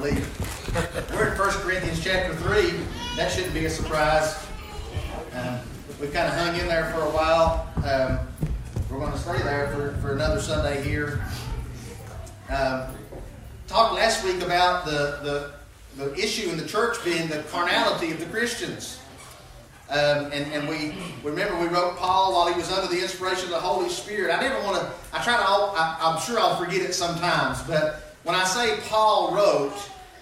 We're in 1 Corinthians chapter 3. That shouldn't be a surprise. Um, we've kind of hung in there for a while. Um, we're going to stay there for, for another Sunday here. Um, talked last week about the, the, the issue in the church being the carnality of the Christians. Um, and, and we remember we wrote Paul while he was under the inspiration of the Holy Spirit. I never want to, I try to, I, I'm sure I'll forget it sometimes, but when I say Paul wrote,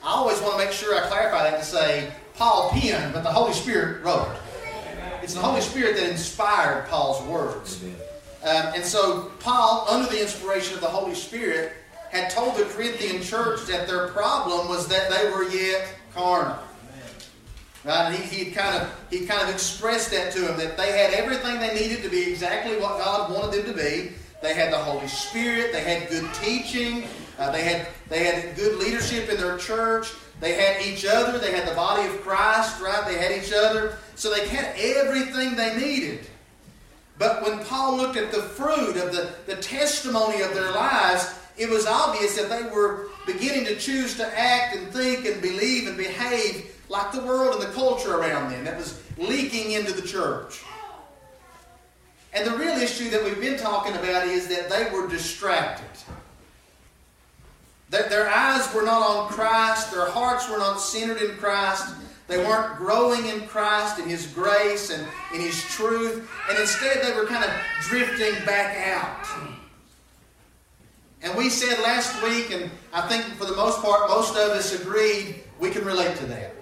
I always want to make sure I clarify that to say Paul penned, but the Holy Spirit wrote. It's the Holy Spirit that inspired Paul's words. Um, and so Paul, under the inspiration of the Holy Spirit, had told the Corinthian church that their problem was that they were yet carnal. Right? And he, he kind of he kind of expressed that to them that they had everything they needed to be exactly what God wanted them to be. They had the Holy Spirit. They had good teaching. Uh, they had they had good leadership in their church. They had each other. They had the body of Christ. Right? They had each other. So they had everything they needed. But when Paul looked at the fruit of the, the testimony of their lives, it was obvious that they were beginning to choose to act and think and believe and behave like the world and the culture around them that was leaking into the church. And the real issue that we've been talking about is that they were distracted. That their eyes were not on Christ, their hearts were not centered in Christ, they weren't growing in Christ, in His grace, and in His truth, and instead they were kind of drifting back out. And we said last week, and I think for the most part, most of us agreed we can relate to that.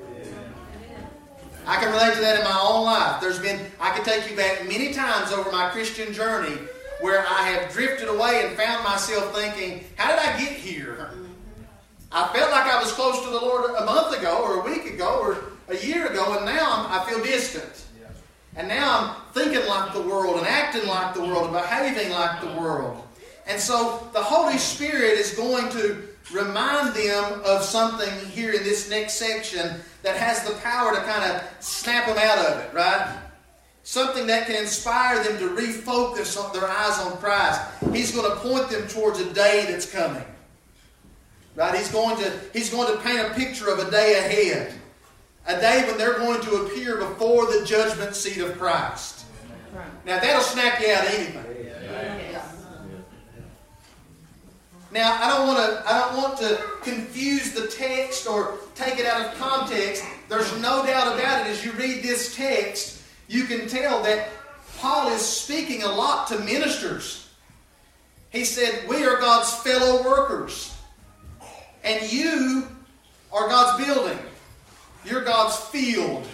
I can relate to that in my own life. There's been, I can take you back many times over my Christian journey where I have drifted away and found myself thinking, how did I get here? I felt like I was close to the Lord a month ago or a week ago or a year ago, and now i feel distant. And now I'm thinking like the world and acting like the world and behaving like the world. And so the Holy Spirit is going to remind them of something here in this next section that has the power to kind of snap them out of it, right? Something that can inspire them to refocus their eyes on Christ. He's going to point them towards a day that's coming. Right? He's going to, he's going to paint a picture of a day ahead. A day when they're going to appear before the judgment seat of Christ. Now that'll snap you out of anything. Now, I don't want to I don't want to confuse the text or take it out of context. There's no doubt about it as you read this text, you can tell that Paul is speaking a lot to ministers. He said, "We are God's fellow workers. And you are God's building. You're God's field."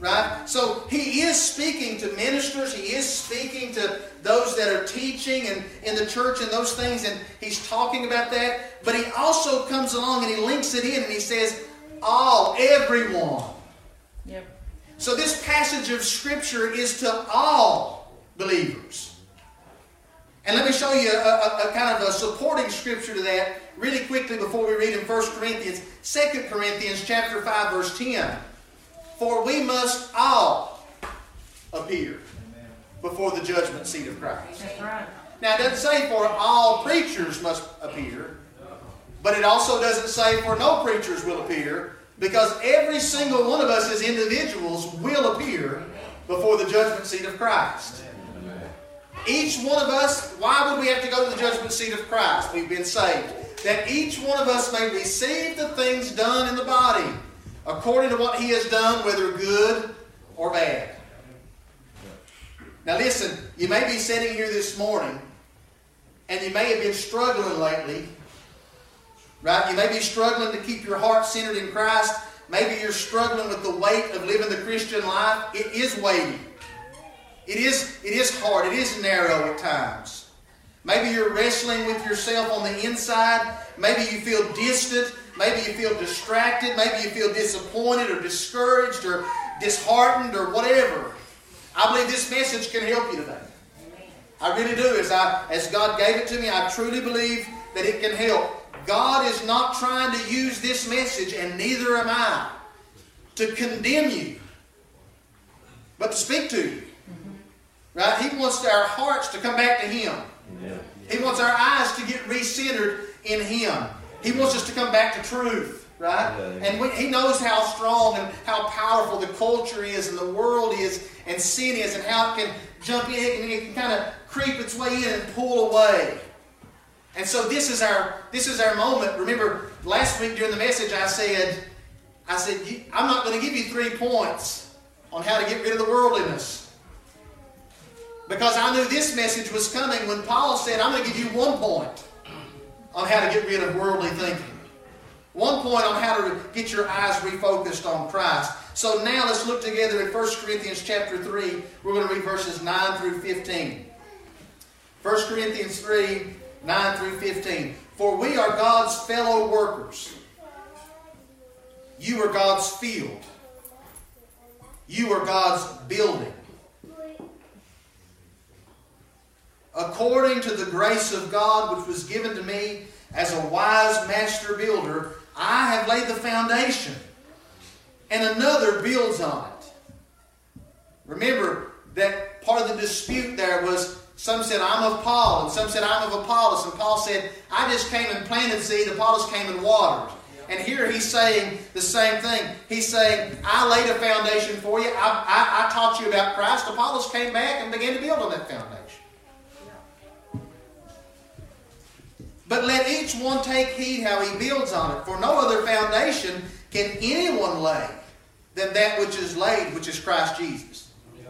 Right? So he is speaking to ministers, he is speaking to those that are teaching and in the church and those things, and he's talking about that. But he also comes along and he links it in and he says, all, everyone. Yep. So this passage of Scripture is to all believers. And let me show you a, a, a, kind of a supporting scripture to that really quickly before we read in 1 Corinthians, 2 Corinthians chapter 5, verse 10. For we must all appear before the judgment seat of Christ. That's right. Now, it doesn't say for all preachers must appear, but it also doesn't say for no preachers will appear, because every single one of us as individuals will appear before the judgment seat of Christ. Each one of us, why would we have to go to the judgment seat of Christ? We've been saved. That each one of us may receive the things done in the body according to what He has done, whether good or bad. Now, listen, you may be sitting here this morning and you may have been struggling lately. Right? You may be struggling to keep your heart centered in Christ. Maybe you're struggling with the weight of living the Christian life. It is weighty. It is, it is hard. It is narrow at times. Maybe you're wrestling with yourself on the inside. Maybe you feel distant. Maybe you feel distracted. Maybe you feel disappointed or discouraged or disheartened or whatever. I believe this message can help you today. I really do. As, I, as God gave it to me, I truly believe that it can help. God is not trying to use this message, and neither am I, to condemn you, but to speak to you. Right? He wants our hearts to come back to Him. He wants our eyes to get recentered in Him. He wants us to come back to truth. right? Yeah. And we, he knows how strong and how powerful the culture is and the world is and sin is and how it can jump in and it can kind of creep its way in and pull away. And so this is our this is our moment. Remember last week during the message I said I said I'm not going to give you three points on how to get rid of the worldliness. Because I knew this message was coming when Paul said I'm going to give you one point on how to get rid of worldly thinking. One point on how to get your eyes refocused on Christ. So now let's look together at 1 Corinthians chapter 3. We're going to read verses 9 through 15. 1 Corinthians 3, 9 through 15. For we are God's fellow workers. You are God's field. You are God's building. According to the grace of God which was given to me as a wise master builder, I have laid the foundation, and another builds on it. Remember that part of the dispute there was some said, I'm of Paul, and some said, I'm of Apollos. And Paul said, I just came and planted seed, Apollos came and watered. And here he's saying the same thing. He's saying, I laid a foundation for you. I, I, I taught you about Christ. Apollos came back and began to build on that foundation. But let each one take heed how he builds on it. For no other foundation can anyone lay than that which is laid, which is Christ Jesus.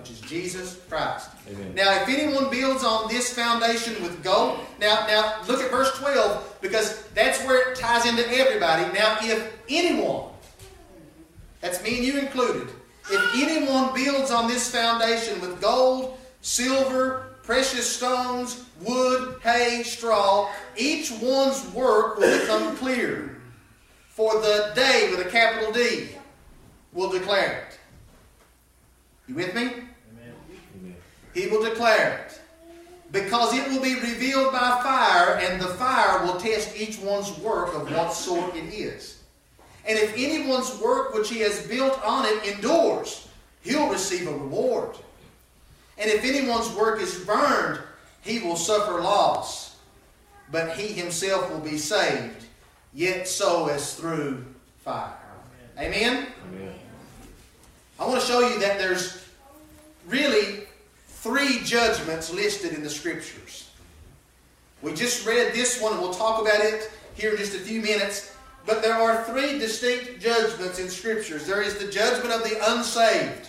Which is Jesus Christ. Amen. Now, if anyone builds on this foundation with gold, now, now look at verse 12 because that's where it ties into everybody. Now, if anyone, that's me and you included, if anyone builds on this foundation with gold, silver, precious stones, wood, hay, straw, each one's work will become clear. For the day with a capital D will declare it. You with me? He will declare it. Because it will be revealed by fire, and the fire will test each one's work of what sort it is. And if anyone's work which he has built on it endures, he'll receive a reward. And if anyone's work is burned, he will suffer loss. But he himself will be saved, yet so as through fire. Amen? Amen. I want to show you that there's really three judgments listed in the scriptures. We just read this one, and we'll talk about it here in just a few minutes. But there are three distinct judgments in scriptures. There is the judgment of the unsaved.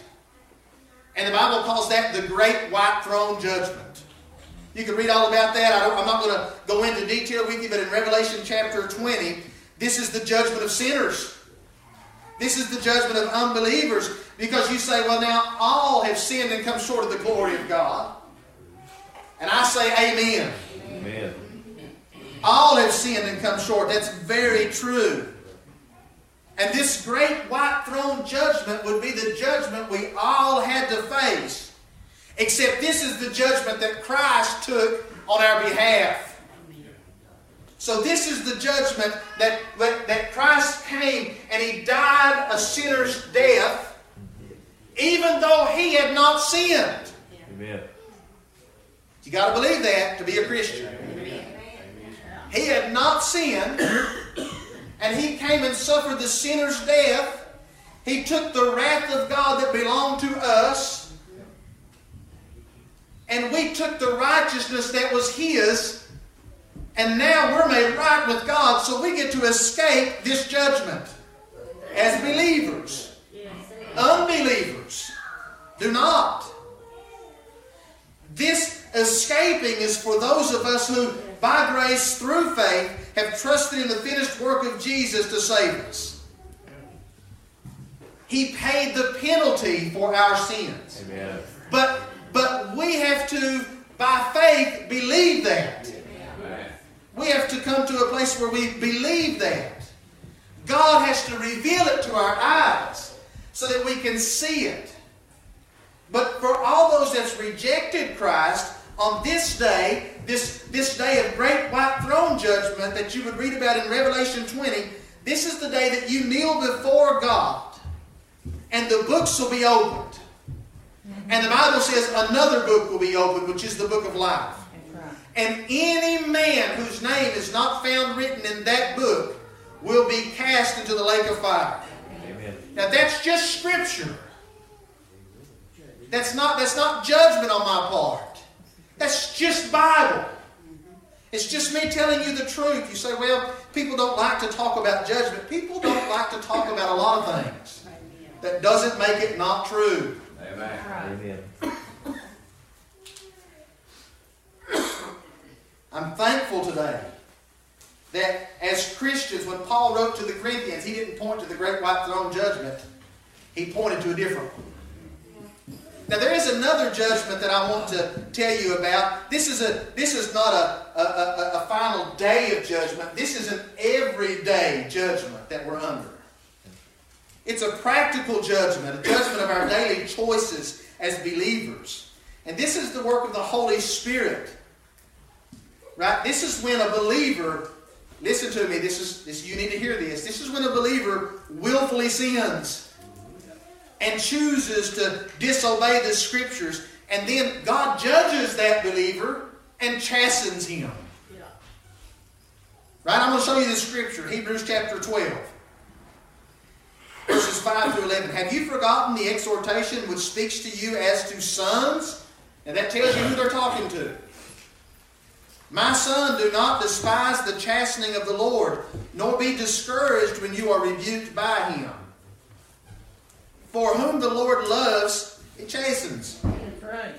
And the Bible calls that the great white throne judgment. You can read all about that. I am not going to go into detail with you, but in Revelation chapter 20, this is the judgment of sinners. This is the judgment of unbelievers because you say, well, now all have sinned and come short of the glory of God. And I say, Amen. Amen. All have sinned and come short. That's very true. And this great white throne judgment would be the judgment we all had to face. Except this is the judgment that Christ took on our behalf. So this is the judgment that, that, Christ came and He died a sinner's death, even though He had not sinned. Amen. You got to believe that to be a Christian. He had not sinned, and he came and suffered the sinner's death. He took the wrath of God that belonged to us, and we took the righteousness that was his, and now we're made right with God, so we get to escape this judgment as believers. Unbelievers do not. This escaping is for those of us who, by grace through faith, have trusted in the finished work of Jesus to save us. He paid the penalty for our sins. Amen. But but we have to, by faith, believe that. We have to come to a place where we believe that. God has to reveal it to our eyes so that we can see it. But for all those that's rejected Christ, on this day, this, this day of great white throne judgment that you would read about in Revelation 20, this is the day that you kneel before God and the books will be opened. And the Bible says another book will be opened, which is the book of life. And any man whose name is not found written in that book will be cast into the lake of fire. Amen. Now that's just scripture. That's not, that's not judgment on my part. That's just Bible. It's just me telling you the truth. You say, well, people don't like to talk about judgment. People don't like to talk about a lot of things. That doesn't make it not true. Amen. Amen. I'm thankful today that as Christians, when Paul wrote to the Corinthians, he didn't point to the great white throne judgment. He pointed to a different one. Now there is another judgment that I want to tell you about. This is a this is not a, a, a, a final day of judgment. This is an everyday judgment that we're under. It's a practical judgment, a judgment of our daily choices as believers. And this is the work of the Holy Spirit. Right? This is when a believer, listen to me, this is this you need to hear this. This is when a believer willfully sins and chooses to disobey the scriptures, and then God judges that believer and chastens him. Right? I'm going to show you the scripture, Hebrews chapter 12. Verses 5 through 11. Have you forgotten the exhortation which speaks to you as to sons? And that tells you who they're talking to. My son, do not despise the chastening of the Lord, nor be discouraged when you are rebuked by him. For whom the Lord loves, he chastens. Right.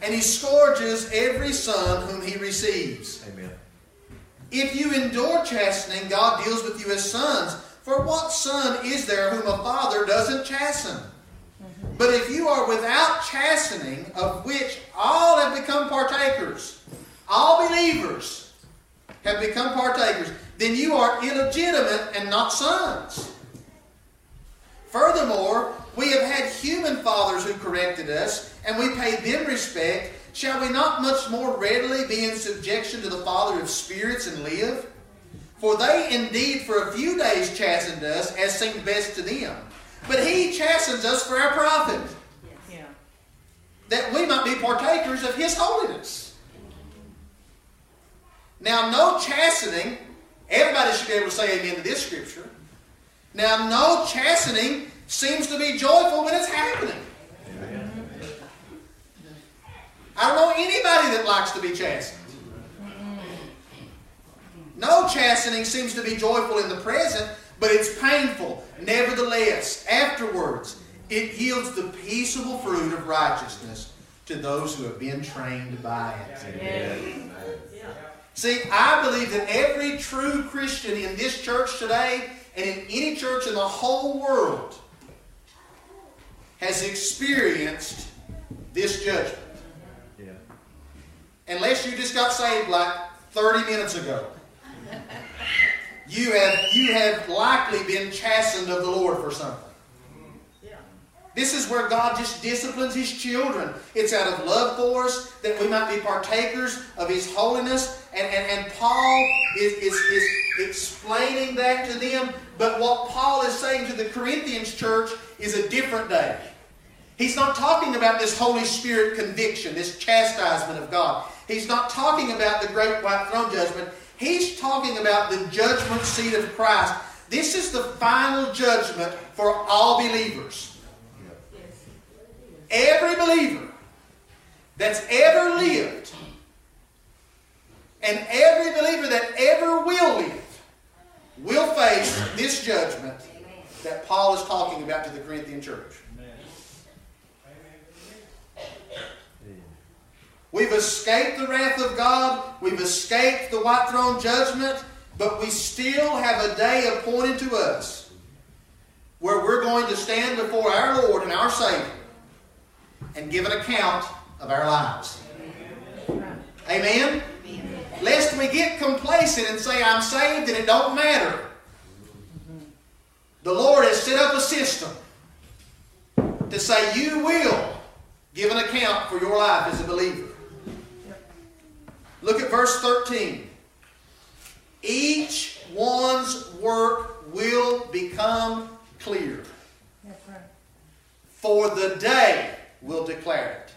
And he scourges every son whom he receives. Amen. If you endure chastening, God deals with you as sons. For what son is there whom a father doesn't chasten? Mm-hmm. But if you are without chastening, of which all have become partakers, all believers have become partakers, then you are illegitimate and not sons. Furthermore, we have had human fathers who corrected us, and we paid them respect. Shall we not much more readily be in subjection to the Father of spirits and live? For they indeed for a few days chastened us as seemed best to them. But he chastens us for our profit, Yeah. that we might be partakers of his holiness. Now, no chastening, everybody should be able to say amen to this scripture. Now, no chastening seems to be joyful when it's happening. I don't know anybody that likes to be chastened. No chastening seems to be joyful in the present, but it's painful. Nevertheless, afterwards, it yields the peaceable fruit of righteousness to those who have been trained by it. Amen. See, I believe that every true Christian in this church today and in any church in the whole world has experienced this judgment. Yeah. Unless you just got saved like 30 minutes ago. You have, you have likely been chastened of the Lord for something. Yeah. This is where God just disciplines His children. It's out of love for us that we might be partakers of His holiness. And, and, and Paul is, is, is explaining that to them. But what Paul is saying to the Corinthians church is a different day. He's not talking about this Holy Spirit conviction, this chastisement of God. He's not talking about the great white throne judgment. He's talking about the judgment seat of Christ. This is the final judgment for all believers. Every believer that's ever lived and every believer that ever will live will face this judgment that Paul is talking about to the Corinthian church. We've escaped the wrath of God. We've escaped the white throne judgment. But we still have a day appointed to us where we're going to stand before our Lord and our Savior and give an account of our lives. Amen? Lest we get complacent and say, I'm saved and it don't matter. The Lord has set up a system to say you will give an account for your life as a believer. Look at verse 13. Each one's work will become clear, for the day will declare it.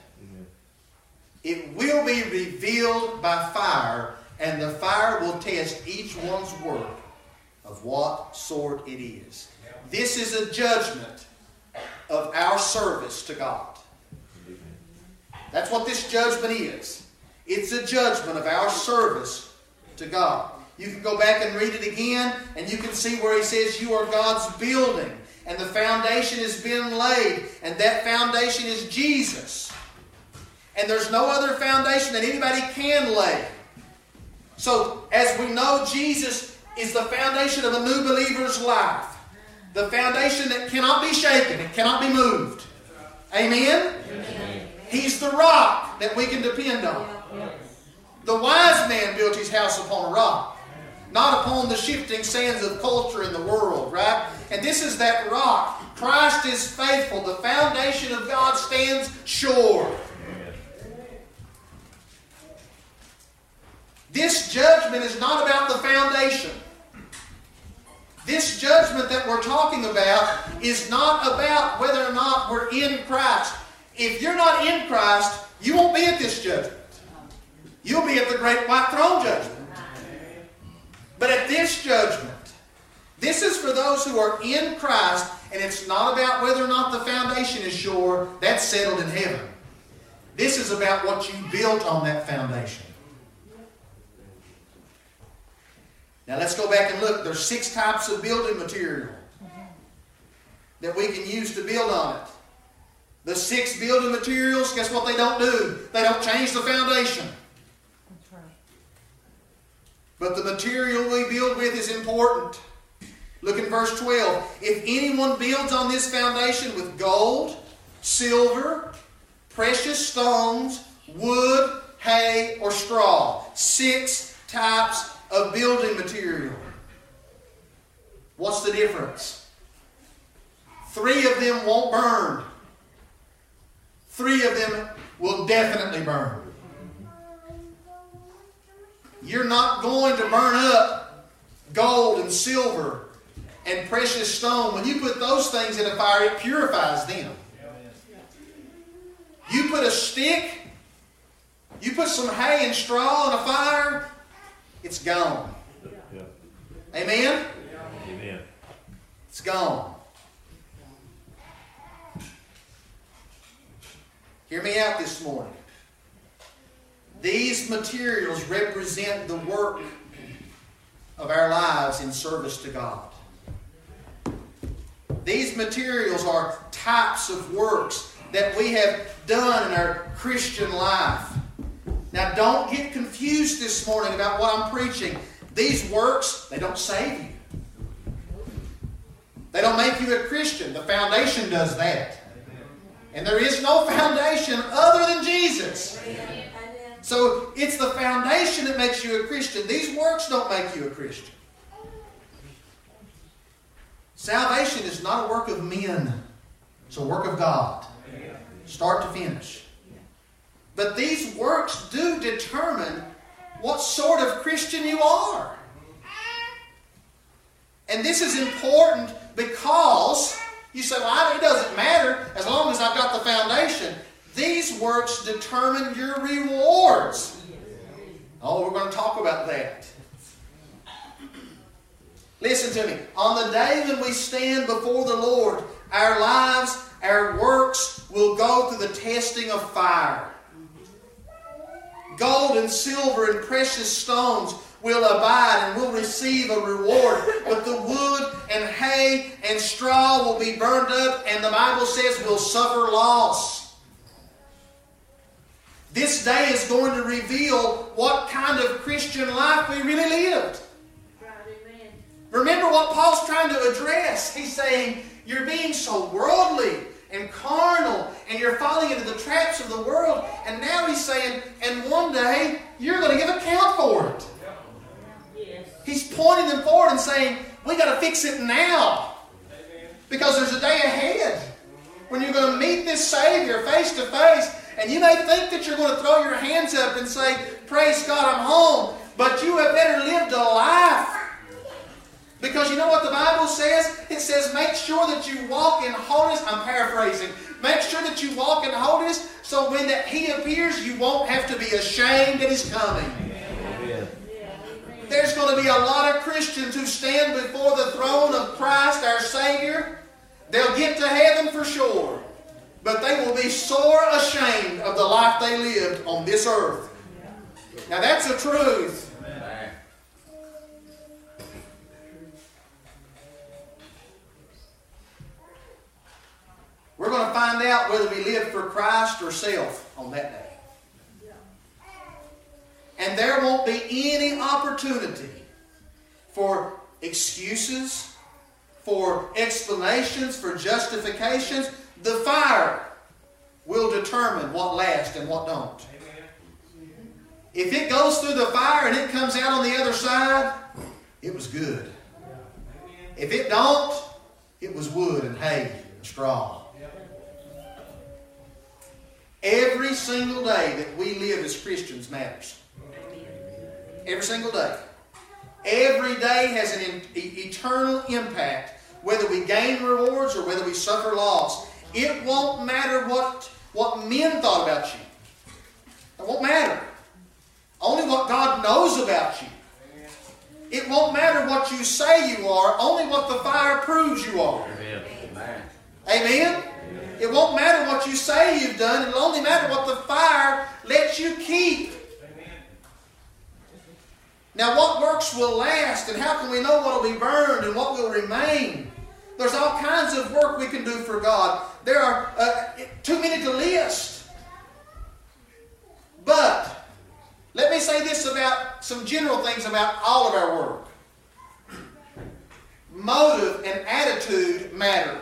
It will be revealed by fire, and the fire will test each one's work of what sort it is. This is a judgment of our service to God. That's what this judgment is. It's a judgment of our service to God. You can go back and read it again, and you can see where he says, You are God's building, and the foundation has been laid, and that foundation is Jesus. And there's no other foundation that anybody can lay. So, as we know, Jesus is the foundation of a new believer's life. The foundation that cannot be shaken, it cannot be moved. Amen? Amen. He's the rock that we can depend on. The wise man built his house upon a rock, not upon the shifting sands of culture in the world, right? And this is that rock. Christ is faithful. The foundation of God stands sure. This judgment is not about the foundation. This judgment that we're talking about is not about whether or not we're in Christ. If you're not in Christ, you won't be at this judgment. You'll be at the great white throne judgment. But at this judgment, this is for those who are in Christ, and it's not about whether or not the foundation is sure. That's settled in heaven. This is about what you built on that foundation. Now let's go back and look. There's six types of building material that we can use to build on it. The six building materials, guess what they don't do? They don't change the foundation. That's right. But the material we build with is important. Look in verse 12. If anyone builds on this foundation with gold, silver, precious stones, wood, hay, or straw, six types of building material. What's the difference? Three of them won't burn. Three of them will definitely burn. You're not going to burn up gold and silver and precious stone. When you put those things in a fire, it purifies them. You put a stick, you put some hay and straw in a fire, it's gone. Yeah. Amen? Amen. It's gone. Hear me out this morning. These materials represent the work of our lives in service to God. These materials are types of works that we have done in our Christian life. Now, don't get confused this morning about what I'm preaching. These works, they don't save you. They don't make you a Christian. The foundation does that. And there is no foundation other than Jesus. So it's the foundation that makes you a Christian. These works don't make you a Christian. Salvation is not a work of men, it's a work of God, start to finish. But these works do determine what sort of Christian you are. And this is important because you say, well, it doesn't matter as long as I've got the foundation. These works determine your rewards. Oh, we're going to talk about that. Listen to me. On the day when we stand before the Lord, our lives, our works will go through the testing of fire. Gold and silver and precious stones will abide and will receive a reward. But the wood and hay and straw will be burned up, and the Bible says will suffer loss. This day is going to reveal what kind of Christian life we really lived. Remember what Paul's trying to address. He's saying, You're being so worldly and carnal, and you're falling into the traps of the world. And now he's saying, And one day you're going to give account for it. He's pointing them forward and saying, We got to fix it now. Because there's a day ahead when you're going to meet this Savior face to face. And you may think that you're going to throw your hands up and say, Praise God, I'm home. But you have better lived a life because you know what the Bible says? It says, make sure that you walk in holiness. I'm paraphrasing. Make sure that you walk in holiness so when that He appears, you won't have to be ashamed that He's coming. There's going to be a lot of Christians who stand before the throne of Christ, our Savior. They'll get to heaven for sure, but they will be sore ashamed of the life they lived on this earth. Now, that's the truth. We're going to find out whether we live for Christ or self on that day. And there won't be any opportunity for excuses, for explanations, for justifications. The fire will determine what lasts and what don't. If it goes through the fire and it comes out on the other side, it was good. If it don't, it was wood and hay and straw. Every single day that we live as Christians matters. Every single day. Every day has an eternal impact, whether we gain rewards or whether we suffer loss. It won't matter what, what men thought about you. It won't matter. Only what God knows about you. It won't matter what you say you are, only what the fire proves you are. Amen. Amen? It won't matter what you say you've done, it'll only matter what the fire lets you keep. Now, what works will last, and how can we know what will be burned and what will remain? There's all kinds of work we can do for God. There are uh, too many to list. But, let me say this about some general things about all of our work. Motive and attitude matter.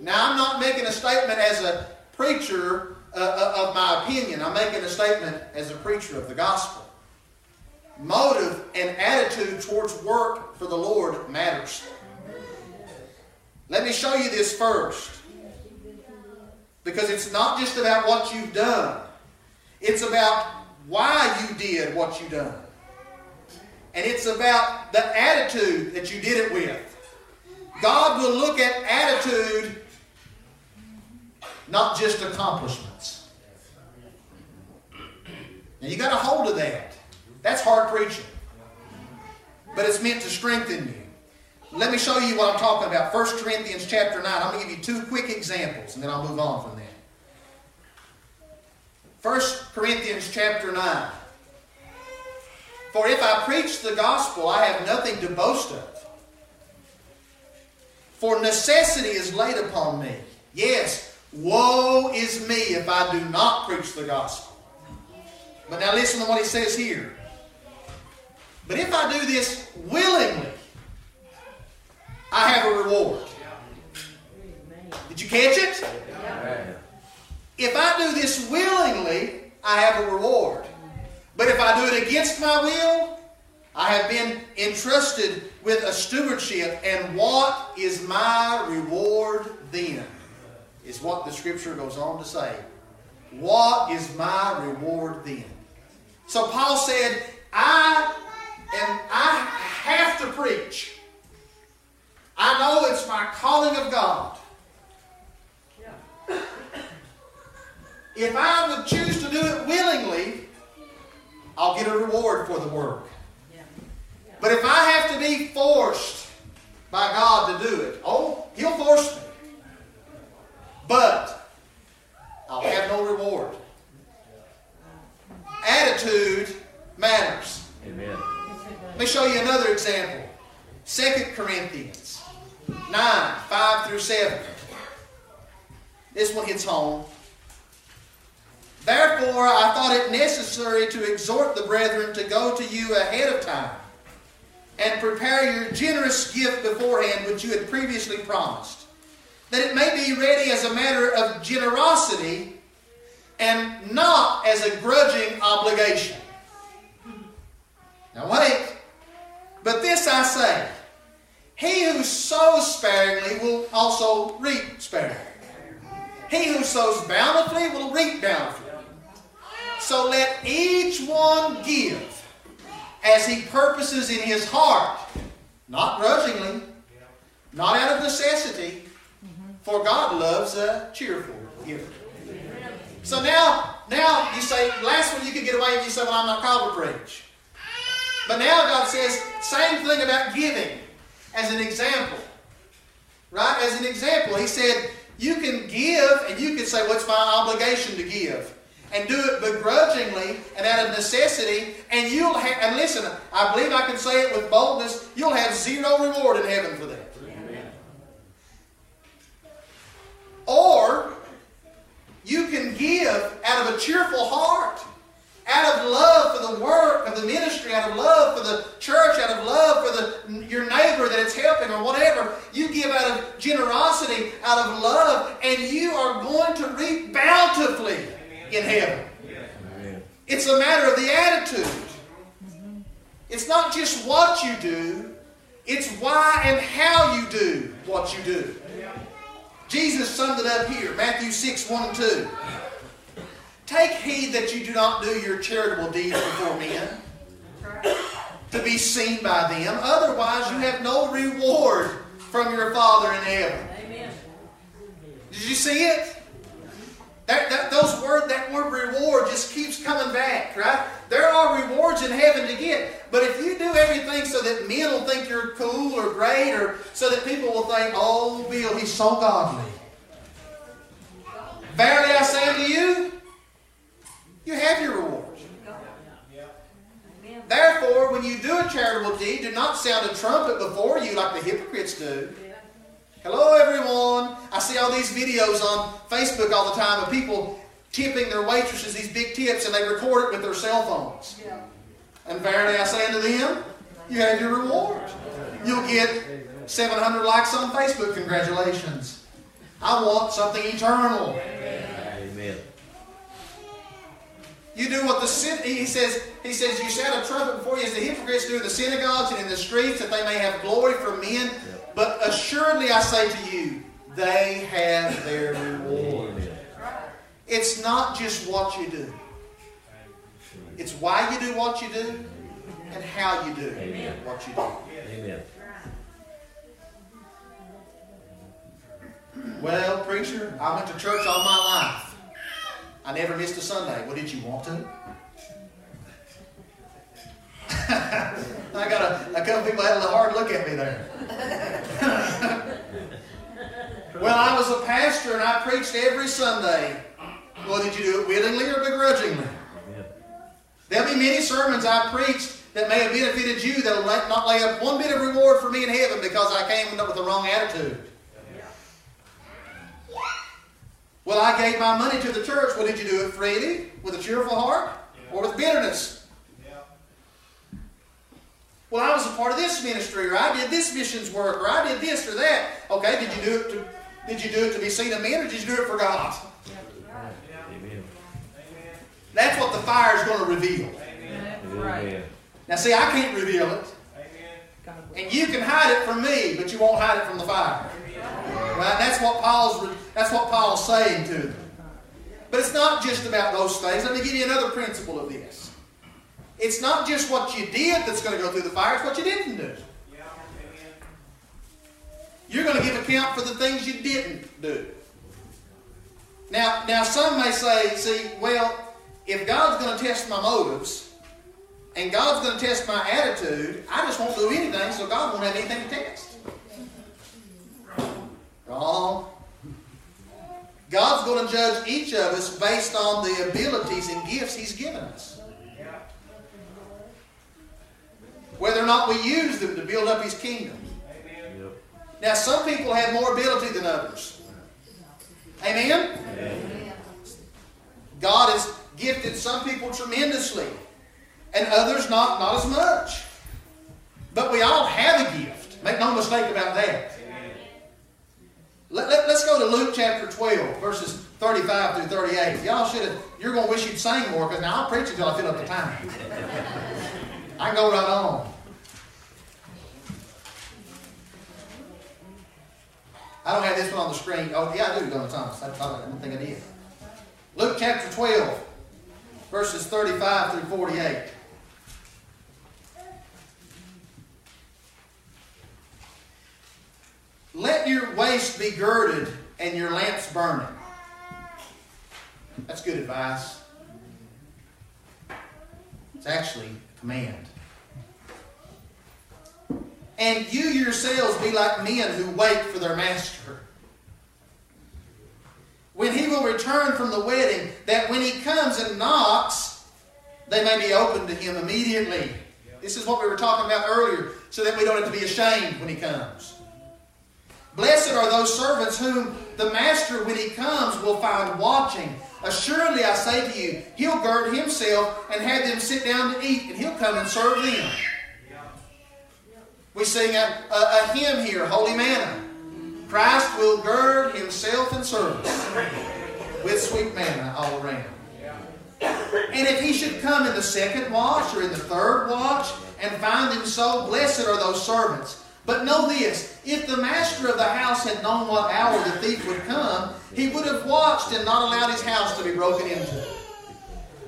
Now, I'm not making a statement as a preacher uh, uh, of my opinion. I'm making a statement as a preacher of the gospel. Motive and attitude towards work for the Lord matters. Let me show you this first. Because it's not just about what you've done, it's about why you did what you done. And it's about the attitude that you did it with. God will look at attitude not just accomplishments. Now you got a hold of that. That's hard preaching. But it's meant to strengthen you. Let me show you what I'm talking about. 1 Corinthians chapter 9. I'm going to give you two quick examples and then I'll move on from there. 1 Corinthians chapter 9. For if I preach the gospel, I have nothing to boast of. For necessity is laid upon me. Yes, Woe is me if I do not preach the gospel. But now listen to what he says here. But if I do this willingly, I have a reward. Did you catch it? If I do this willingly, I have a reward. But if I do it against my will, I have been entrusted with a stewardship. And what is my reward then? Is what the scripture goes on to say. What is my reward then? So Paul said, I am I have to preach. I know it's my calling of God. If I would choose to do it willingly, I'll get a reward for the work. But if I have to be forced by God to do it, oh, He'll force but I'll have no reward. Attitude matters. Amen. Let me show you another example. 2 Corinthians 9, 5 through 7. This one hits home. Therefore, I thought it necessary to exhort the brethren to go to you ahead of time and prepare your generous gift beforehand, which you had previously promised that it may be ready as a matter of generosity and not as a grudging obligation. Now, wait. But this I say He who sows sparingly will also reap sparingly. He who sows bountifully will reap bountifully. So let each one give as he purposes in his heart, not grudgingly, not out of necessity for God loves a cheerful giver. So now, now you say, last one you could get away with, you say, well, I'm not called to preach. But now God says, same thing about giving as an example. Right? As an example, He said, you can give and you can say, What's my obligation to give? And do it begrudgingly and out of necessity, and you'll have, and listen, I believe I can say it with boldness, you'll have zero reward in heaven for that. Or you can give out of a cheerful heart, out of love for the work of the ministry, out of love for the church, out of love for the, your neighbor that it's helping or whatever. You give out of generosity, out of love, and you are going to reap bountifully in heaven. It's a matter of the attitude. It's not just what you do, it's why and how you do what you do. Jesus summed it up here Matthew 6 1 and 2. Take heed that you do not do your charitable deeds before men to be seen by them, otherwise, you have no reward from your Father in heaven. Amen. Did you see it? That, that, those word, that word reward just keeps coming back, right? There are rewards in heaven to get. But if you do everything so that men will think you're cool or great, or so that people will think, oh, Bill, he's so godly. Verily I say unto you, you have your reward. Therefore, when you do a charitable deed, do not sound a trumpet before you like the hypocrites do. Hello, everyone. I see all these videos on Facebook all the time of people tipping their waitresses these big tips and they record it with their cell phones. And verily I say unto them, you have your reward. You'll get 700 likes on Facebook. Congratulations. I want something eternal. Amen. You do what the sin, he says, he says, you sound a trumpet before you as the hypocrites do in the synagogues and in the streets that they may have glory from men. But assuredly I say to you, they have their reward. It's not just what you do. It's why you do what you do and how you do Amen. what you do. Amen. Well, preacher, I went to church all my life. I never missed a Sunday. Well, did you want to? I got a, a couple people had a hard look at me there. well, I was a pastor and I preached every Sunday. Well, did you do it willingly or begrudgingly? There'll be many sermons I preached that may have benefited you that'll not lay up one bit of reward for me in heaven because I came up with the wrong attitude. Well, I gave my money to the church. Well, did you do it freely, with a cheerful heart, or with bitterness? Well, I was a part of this ministry, or I did this missions work, or I did this or that. Okay, did you do it to did you do it to be seen of men, or did you do it for God? Amen. That's what the fire is going to reveal. That's right. Now, see, I can't reveal it. God And you can hide it from me, but you won't hide it from the fire. Right? That's what Paul's that's what Paul's saying to them. But it's not just about those things. Let me give you another principle of this. It's not just what you did that's going to go through the fire, it's what you didn't do. You're going to give account for the things you didn't do. Now, now some may say, see, well, if God's going to test my motives and God's going to test my attitude, I just won't do anything, so God won't have anything to test. Wrong. God's going to judge each of us based on the abilities and gifts He's given us. Whether or not we use them to build up His kingdom. Now, some people have more ability than others. Amen? Amen. God has gifted some people tremendously, and others not, not as much. But we all have a gift. Make no mistake about that. Let, let, us go to Luke chapter 12, verses 35 through 38. Y'all should have, you're going to wish you'd sang more, because now I'll preach until I fill up the time. I go right on. I don't have this one on the screen. Oh, yeah, I do, Donna Thomas. I, I didn't think I did. Luke chapter 12, verses 35 through 48. Let your waist be girded and your lamps burning. That's good advice. It's actually a command. And you yourselves be like men who wait for their master. When he will return from the wedding, that when he comes and knocks, they may be open to him immediately. This is what we were talking about earlier, so that we don't have to be ashamed when he comes. Blessed are those servants whom the master, when he comes, will find watching. Assuredly, I say to you, he'll gird himself and have them sit down to eat, and he'll come and serve them. We sing a, a, a hymn here, Holy Manna. Christ will gird himself in service with sweet manna all around. And if he should come in the second watch or in the third watch and find them so, blessed are those servants. But know this if the master of the house had known what hour the thief would come, he would have watched and not allowed his house to be broken into.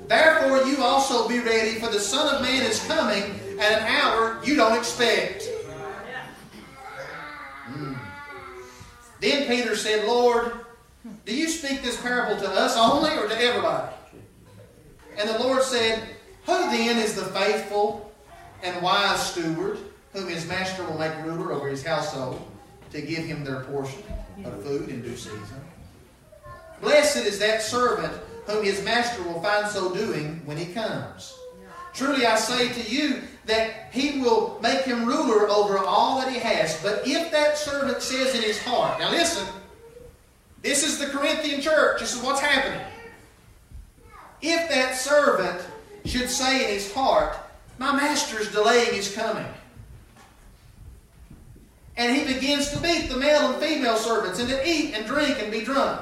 Therefore, you also be ready, for the Son of Man is coming at an hour you don't expect. Mm. Then Peter said, Lord, do you speak this parable to us only or to everybody? And the Lord said, Who then is the faithful and wise steward whom his master will make ruler over his household to give him their portion of food in due season? Blessed is that servant whom his master will find so doing when he comes. Truly I say to you that he will make him ruler over all that he has. But if that servant says in his heart, now listen, this is the Corinthian church, this is what's happening. If that servant should say in his heart, My master is delaying his coming, and he begins to beat the male and female servants, and to eat and drink and be drunk,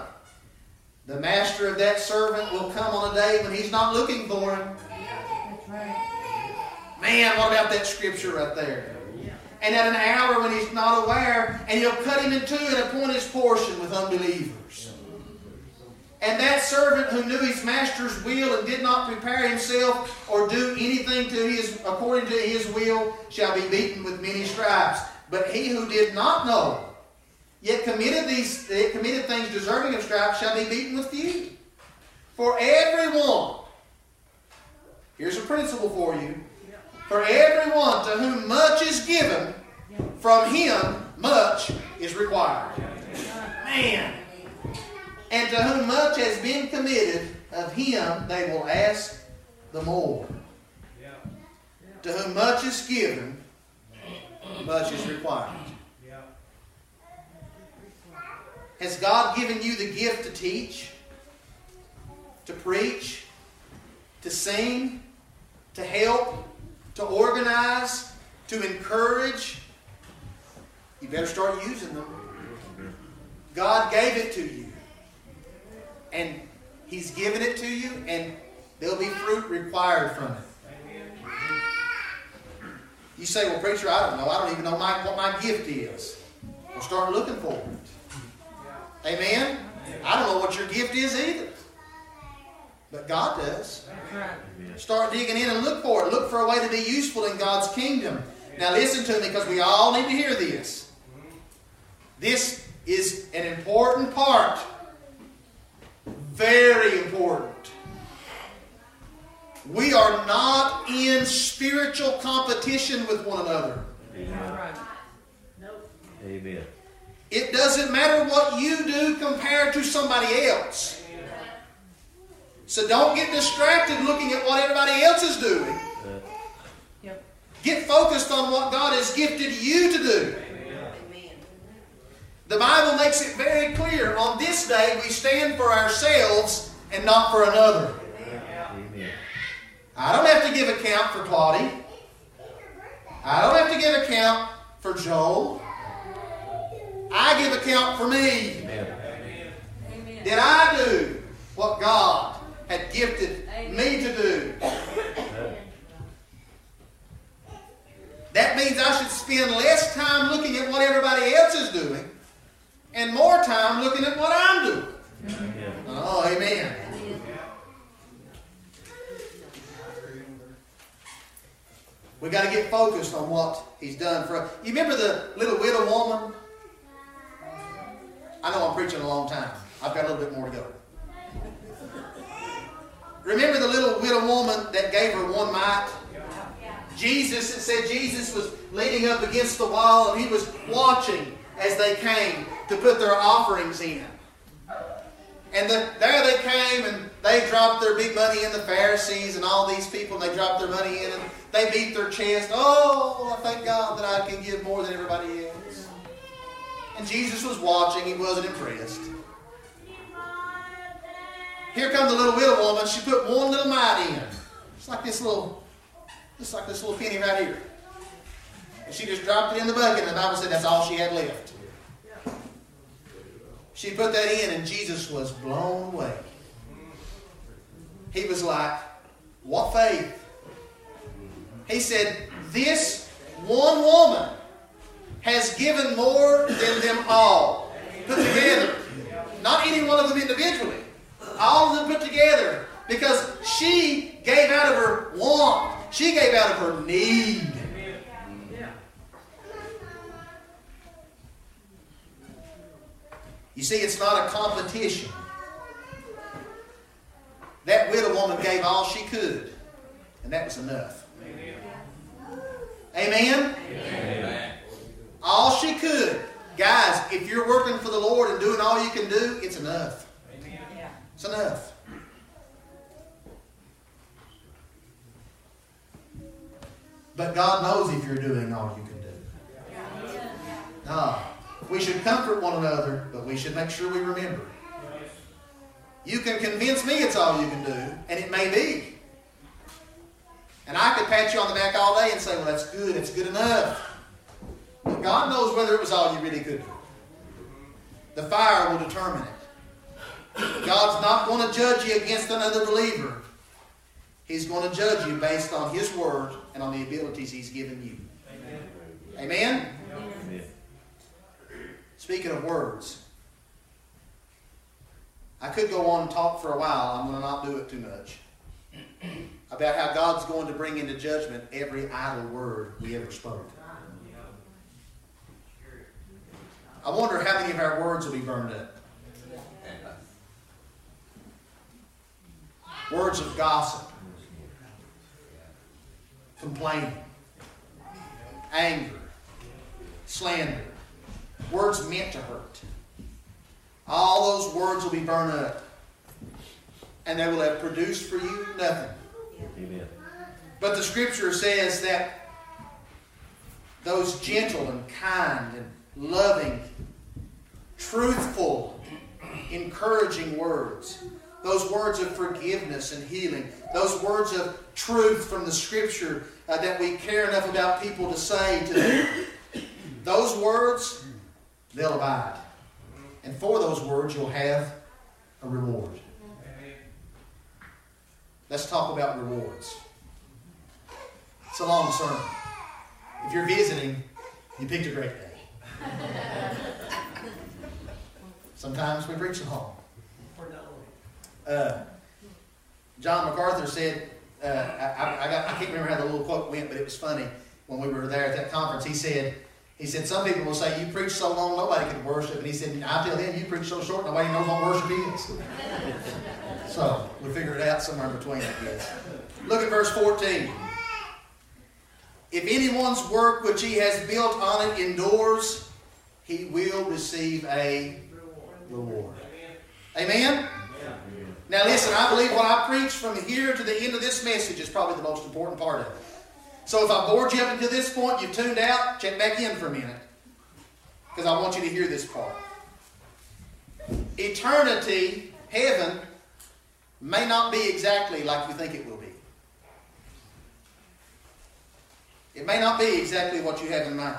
the master of that servant will come on a day when he's not looking for him. Man, what about that scripture right there? And at an hour when he's not aware, and he'll cut him in two and appoint his portion with unbelievers. And that servant who knew his master's will and did not prepare himself or do anything to his according to his will shall be beaten with many stripes. But he who did not know, yet committed these committed things deserving of stripes, shall be beaten with few. For everyone, here's a principle for you. For everyone to whom much is given, from him much is required. Man. And to whom much has been committed, of him they will ask the more. To whom much is given, much is required. Has God given you the gift to teach, to preach, to sing, to help, to organize, to encourage? You better start using them. God gave it to you. And He's given it to you, and there'll be fruit required from it. You say, well, preacher, I don't know. I don't even know my, what my gift is. Well, start looking for it. Amen? I don't know what your gift is either. But God does. Start digging in and look for it. Look for a way to be useful in God's kingdom. Now, listen to me because we all need to hear this. This is an important part. Spiritual competition with one another. Amen. Amen. It doesn't matter what you do compared to somebody else. So don't get distracted looking at what everybody else is doing. Get focused on what God has gifted you to do. The Bible makes it very clear on this day we stand for ourselves and not for another. Amen. I don't have to give account for Claudie. I don't have to give account for Joel. I give account for me. Amen. Did I do what God had gifted me to do? That means I should spend less time looking at what everybody else is doing and more time looking at what I'm doing. Oh, amen. We got to get focused on what He's done for us. You remember the little widow woman? I know I'm preaching a long time. I've got a little bit more to go. Remember the little widow woman that gave her one mite? Jesus, it said Jesus was leaning up against the wall and he was watching as they came to put their offerings in. And the, there they came and they dropped their big money in the Pharisees and all these people, and they dropped their money in and they beat their chest. Oh, I thank God that I can give more than everybody else. And Jesus was watching, he wasn't impressed. Here comes the little widow woman. She put one little mite in. It's like this little, just like this little penny right here. And she just dropped it in the bucket, and the Bible said that's all she had left. She put that in, and Jesus was blown away. He was like, What faith? He said, This one woman has given more than them all put together. Not any one of them individually. All of them put together. Because she gave out of her want. She gave out of her need. You see, it's not a competition. That widow woman gave all she could, and that was enough. Amen? Amen. All she could. Guys, if you're working for the Lord and doing all you can do, it's enough. It's enough. But God knows if you're doing all you can do. Ah, we should comfort one another, but we should make sure we remember. You can convince me it's all you can do, and it may be. And I could pat you on the back all day and say, well, that's good, it's good enough. But God knows whether it was all you really could do. The fire will determine it. God's not going to judge you against another believer. He's going to judge you based on His Word and on the abilities He's given you. Amen? Amen. Speaking of words, I could go on and talk for a while. I'm going to not do it too much. About how God's going to bring into judgment every idle word we ever spoke. I wonder how many of our words will be burned up. Words of gossip, complaining, anger, slander, words meant to hurt. All those words will be burned up. And they will have produced for you nothing. Amen. But the scripture says that those gentle and kind and loving, truthful, encouraging words, those words of forgiveness and healing, those words of truth from the scripture uh, that we care enough about people to say to them, those words, they'll abide. And for those words, you'll have a reward. Let's talk about rewards. It's a long sermon. If you're visiting, you picked a great day. Sometimes we preach at home. Uh, John MacArthur said, uh, I, I, got, I can't remember how the little quote went, but it was funny when we were there at that conference. He said, he said, some people will say, you preach so long, nobody can worship. And he said, I tell them, you preach so short, nobody knows what worship is. so, we figure it out somewhere in between, I guess. Look at verse 14. If anyone's work which he has built on it endures, he will receive a reward. Amen? Now listen, I believe what I preach from here to the end of this message is probably the most important part of it. So if I bored you up until this point, you've tuned out, check back in for a minute. Because I want you to hear this part. Eternity, heaven, may not be exactly like you think it will be. It may not be exactly what you have in mind.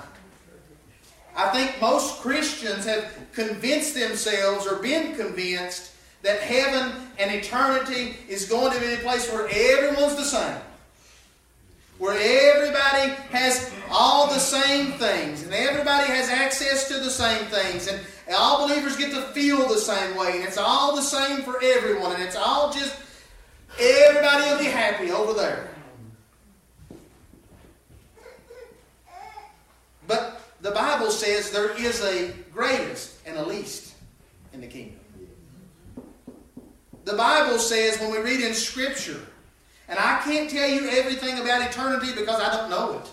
I think most Christians have convinced themselves or been convinced that heaven and eternity is going to be a place where everyone's the same. Where everybody has all the same things and everybody has access to the same things and all believers get to feel the same way and it's all the same for everyone and it's all just everybody will be happy over there. But the Bible says there is a greatest and a least in the kingdom. The Bible says when we read in Scripture And I can't tell you everything about eternity because I don't know it.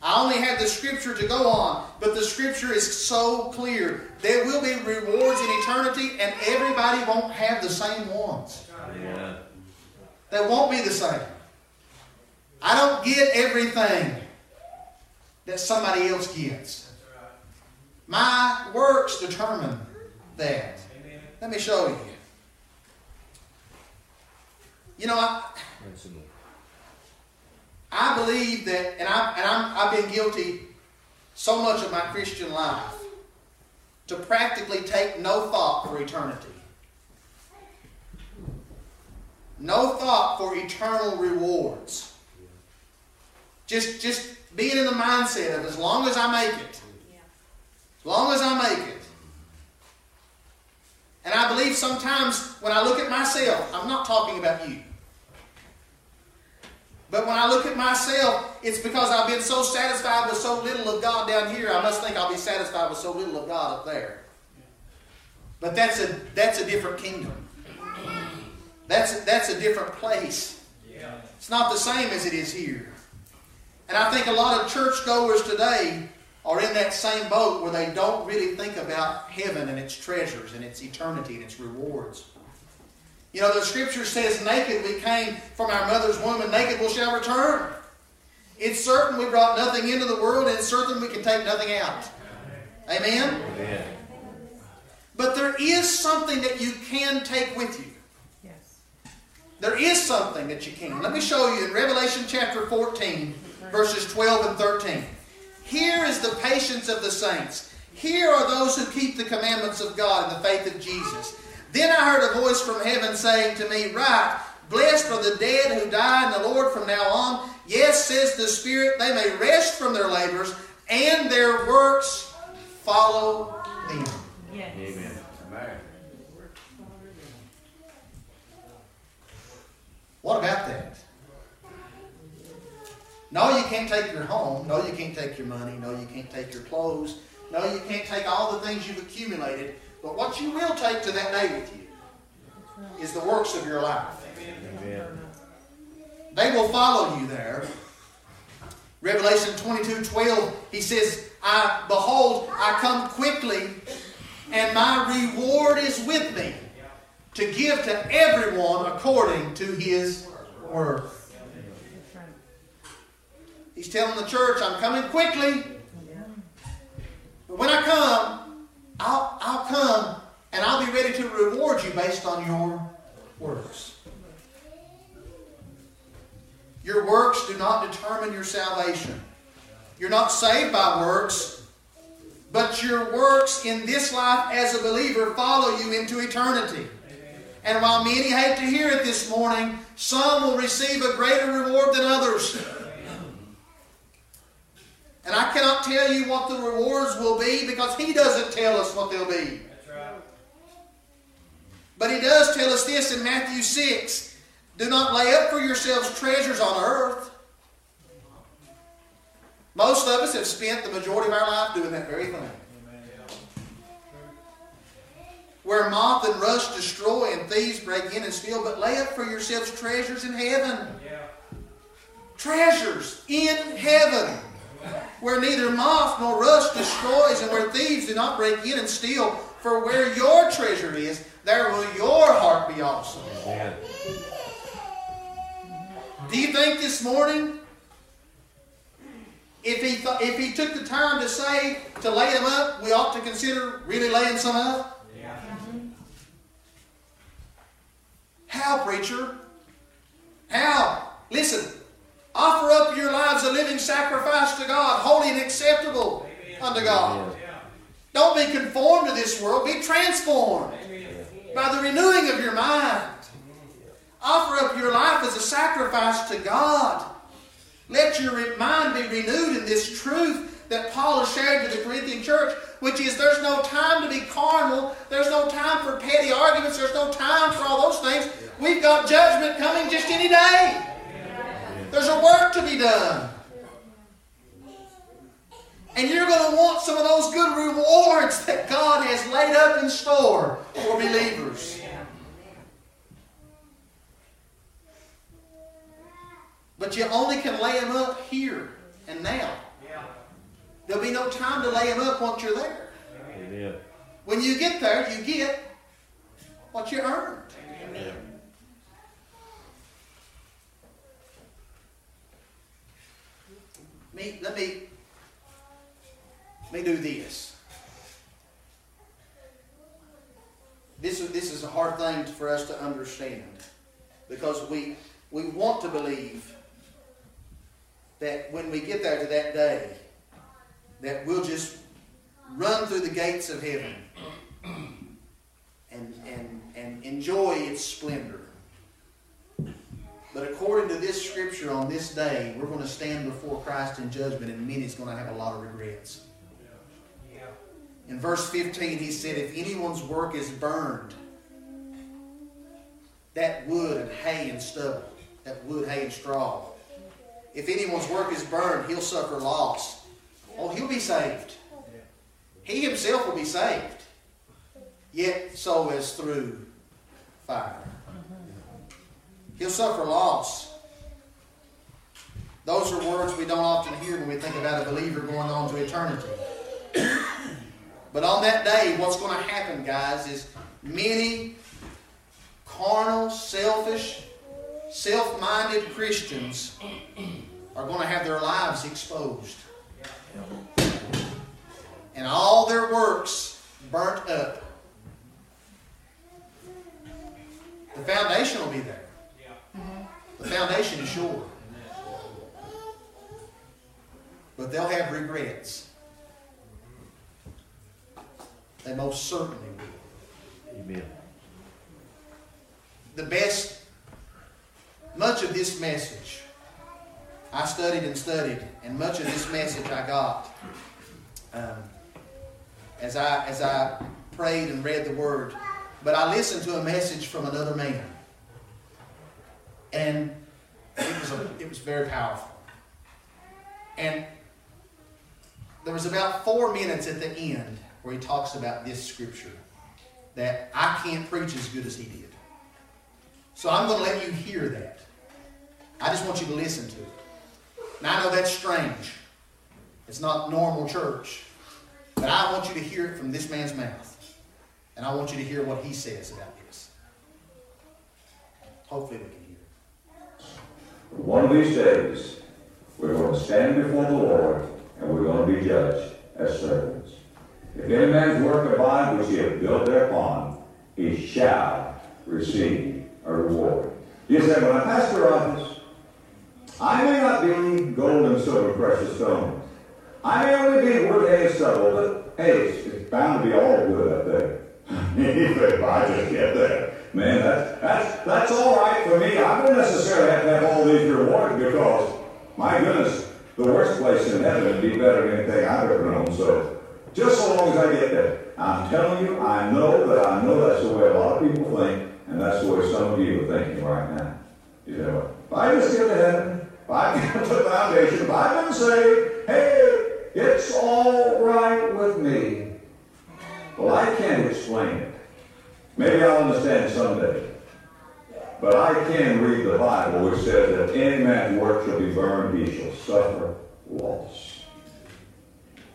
I only have the scripture to go on, but the scripture is so clear. There will be rewards in eternity, and everybody won't have the same ones. They won't be the same. I don't get everything that somebody else gets. My works determine that. Let me show you. You know, I, I believe that, and, I, and I'm, I've been guilty so much of my Christian life to practically take no thought for eternity. No thought for eternal rewards. Just, just being in the mindset of as long as I make it, as long as I make it. And I believe sometimes when I look at myself, I'm not talking about you. But when I look at myself, it's because I've been so satisfied with so little of God down here, I must think I'll be satisfied with so little of God up there. But that's a, that's a different kingdom. That's that's a different place. It's not the same as it is here. And I think a lot of churchgoers today are in that same boat where they don't really think about heaven and its treasures and its eternity and its rewards. You know, the scripture says, Naked we came from our mother's womb, and naked we shall return. It's certain we brought nothing into the world, and it's certain we can take nothing out. Amen? Amen. But there is something that you can take with you. Yes. There is something that you can. Let me show you in Revelation chapter 14, verses 12 and 13. Here is the patience of the saints. Here are those who keep the commandments of God and the faith of Jesus. Then I heard a voice from heaven saying to me, Write, blessed are the dead who die in the Lord from now on. Yes, says the Spirit, they may rest from their labors, and their works follow them. Yes. Amen. What about that? No, you can't take your home. No, you can't take your money. No, you can't take your clothes. No, you can't take all the things you've accumulated. But what you will take to that day with you is the works of your life. Amen. They will follow you there. Revelation 22 12, he says, I behold, I come quickly, and my reward is with me to give to everyone according to his worth. He's telling the church, I'm coming quickly. But when I come, I'll, I'll come and I'll be ready to reward you based on your works. Your works do not determine your salvation. You're not saved by works, but your works in this life as a believer follow you into eternity. And while many hate to hear it this morning, some will receive a greater reward than others. And I cannot tell you what the rewards will be because He doesn't tell us what they'll be. But He does tell us this in Matthew 6 Do not lay up for yourselves treasures on earth. Most of us have spent the majority of our life doing that very thing. Where moth and rust destroy and thieves break in and steal, but lay up for yourselves treasures in heaven. Treasures in heaven where neither moth nor rust destroys, and where thieves do not break in and steal. For where your treasure is, there will your heart be also. Amen. Do you think this morning, if he th- if he took the time to say to lay them up, we ought to consider really laying some up? How, preacher? How? Listen, offer up your lives a living sacrifice to God, holy and acceptable unto God. Don't be conformed to this world, be transformed by the renewing of your mind. Offer up your life as a sacrifice to God. Let your mind be renewed in this truth that Paul has shared to the Corinthian church, which is there's no time to be carnal, there's no time for petty arguments, there's no time for all those things. We've got judgment coming just any day. There's a work to be done. And you're going to want some of those good rewards that God has laid up in store for believers. But you only can lay them up here and now. There'll be no time to lay them up once you're there. Amen. When you get there, you get what you earned. Me, let me, let me do this. This is, this is a hard thing for us to understand because we, we want to believe that when we get there to that day, that we'll just run through the gates of heaven and, and, and enjoy its splendor. But according to this scripture on this day, we're going to stand before Christ in judgment, and many's going to have a lot of regrets. In verse 15, he said, If anyone's work is burned, that wood and hay and stubble, that wood, hay, and straw, if anyone's work is burned, he'll suffer loss. Oh, he'll be saved. He himself will be saved. Yet so as through fire. He'll suffer loss. Those are words we don't often hear when we think about a believer going on to eternity. but on that day, what's going to happen, guys, is many carnal, selfish, self minded Christians are going to have their lives exposed. And all their works burnt up. The foundation will be there. The foundation is sure. But they'll have regrets. They most certainly will. Amen. The best, much of this message, I studied and studied, and much of this message I got um, as I as I prayed and read the Word. But I listened to a message from another man, and it was a, it was very powerful. And there was about four minutes at the end where he talks about this scripture that I can't preach as good as he did. So I'm going to let you hear that. I just want you to listen to it. Now I know that's strange. It's not normal church. But I want you to hear it from this man's mouth. And I want you to hear what he says about this. Hopefully we can. One of these days, we're going to stand before the Lord and we're going to be judged as servants. If any man's work abide which he hath built thereupon, he shall receive a reward. You say, when I pastor office, I may not be gold and silver precious stones. I may only be wood, hay, stubble, but hey, it's, it's bound to be all good up there. if I just get there. Man, that's, that's, that's all right for me. I don't necessarily have to have all these rewards because, my goodness, the worst place in heaven would be better than anything I've ever known. So, just so long as I get there. I'm telling you, I know that I know that's the way a lot of people think, and that's the way some of you are thinking right now. You know, if I just get to heaven, if I get to the foundation, if I've been saved, hey, it's all right with me. Well, I can't explain it. Maybe I'll understand someday. But I can read the Bible which says that any man's work shall be burned, he shall suffer loss.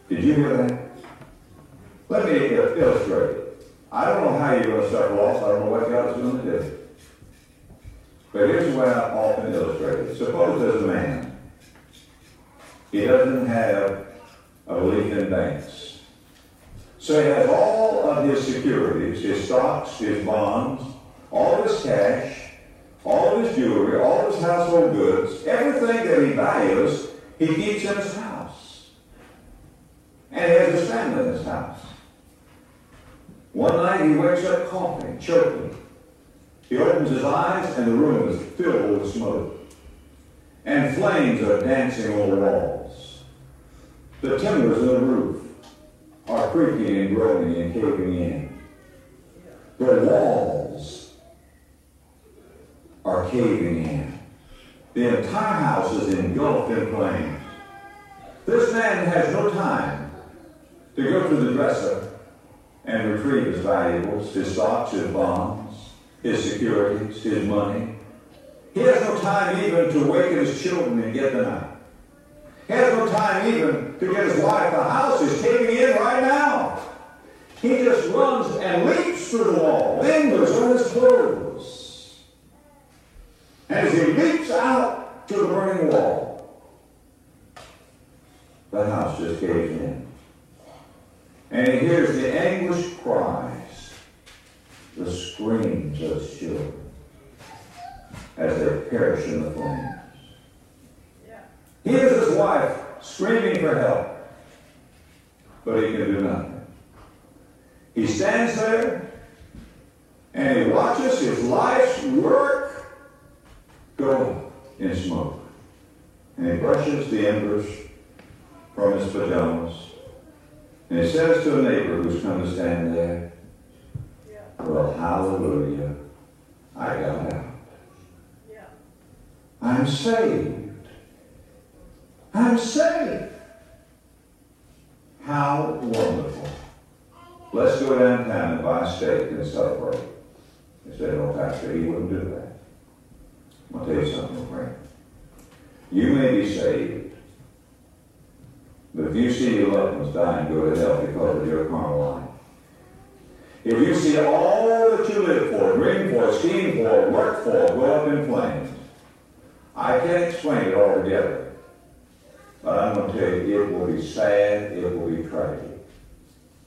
Did you hear that? Let me uh, illustrate it. I don't know how you're going to suffer loss. I don't know what God is going to do. But here's the way I often illustrate it. Suppose there's a man. He doesn't have a belief in banks. So he has all of his securities, his stocks, his bonds, all of his cash, all of his jewelry, all of his household goods, everything that he values, he keeps in his house. And he has his family in his house. One night he wakes up coughing, choking. He opens his eyes and the room is filled with smoke. And flames are dancing on the walls. The timbers in the roof are creaking and groaning and caving in. The walls are caving in. The entire house is engulfed in flames. This man has no time to go to the dresser and retrieve his valuables, his stocks, his bonds, his securities, his money. He has no time even to waken his children and get them out. He has no time even to get his wife. The house is caving in right now. He just runs and leaps through the wall, lingers on his clothes. And as he leaps out to the burning wall, the house just caves in. And he hears the anguished cries, the screams of his children as they perish in the flames. He hears his wife screaming for help, but he can do nothing. He stands there and he watches his life's work go in smoke. And he brushes the embers from his pajamas. And he says to a neighbor who's come to stand there, Well, hallelujah, I got out. I'm saved. I'm saved. How wonderful. Let's go downtown and buy a steak and celebrate. He said, no, Pastor, he wouldn't do that. I'll tell you something, friend. You may be saved, but if you see your loved ones dying, go to hell because of your carnal life. If you see all that you live for, dream for, scheme for, work for, go up in flames, I can't explain it all together. But I'm going to tell you, it will be sad, it will be tragic.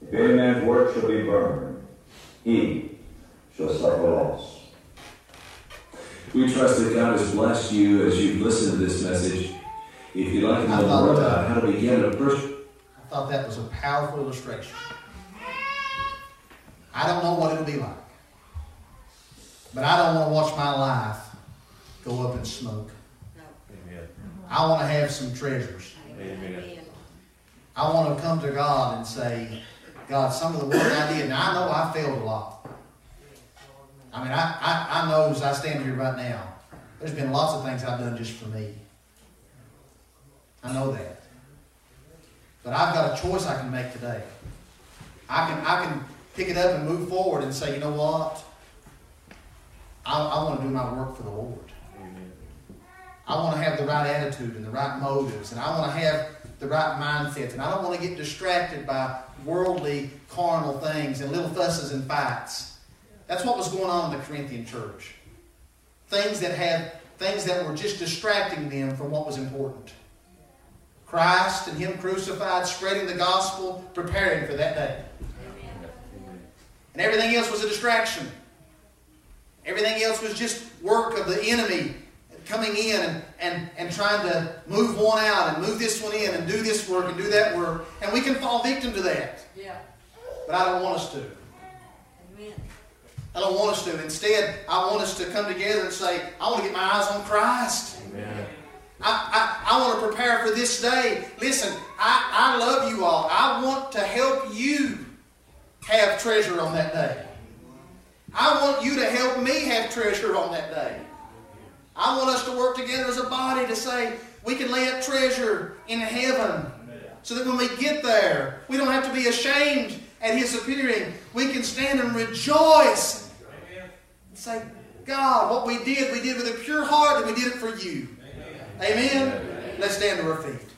If any man's work shall be burned, he shall suffer loss. We trust that God has blessed you as you've listened to this message. If you'd like to I know thought, more about how to begin a personal I thought that was a powerful illustration. I don't know what it'll be like. But I don't want to watch my life go up in smoke. I want to have some treasures. Amen. I want to come to God and say, God, some of the work I did, and I know I failed a lot. I mean, I, I, I know as I stand here right now, there's been lots of things I've done just for me. I know that. But I've got a choice I can make today. I can, I can pick it up and move forward and say, you know what? I, I want to do my work for the Lord. I want to have the right attitude and the right motives, and I want to have the right mindsets, and I don't want to get distracted by worldly, carnal things and little fusses and fights. That's what was going on in the Corinthian church. Things that had things that were just distracting them from what was important. Christ and Him crucified, spreading the gospel, preparing for that day. And everything else was a distraction. Everything else was just work of the enemy coming in and, and, and trying to move one out and move this one in and do this work and do that work. And we can fall victim to that. Yeah. But I don't want us to. Amen. I don't want us to. Instead, I want us to come together and say, I want to get my eyes on Christ. Amen. I, I, I want to prepare for this day. Listen, I, I love you all. I want to help you have treasure on that day. I want you to help me have treasure on that day. I want us to work together as a body to say we can lay up treasure in heaven so that when we get there, we don't have to be ashamed at His appearing. We can stand and rejoice and say, God, what we did, we did with a pure heart and we did it for you. Amen. Let's stand to our feet.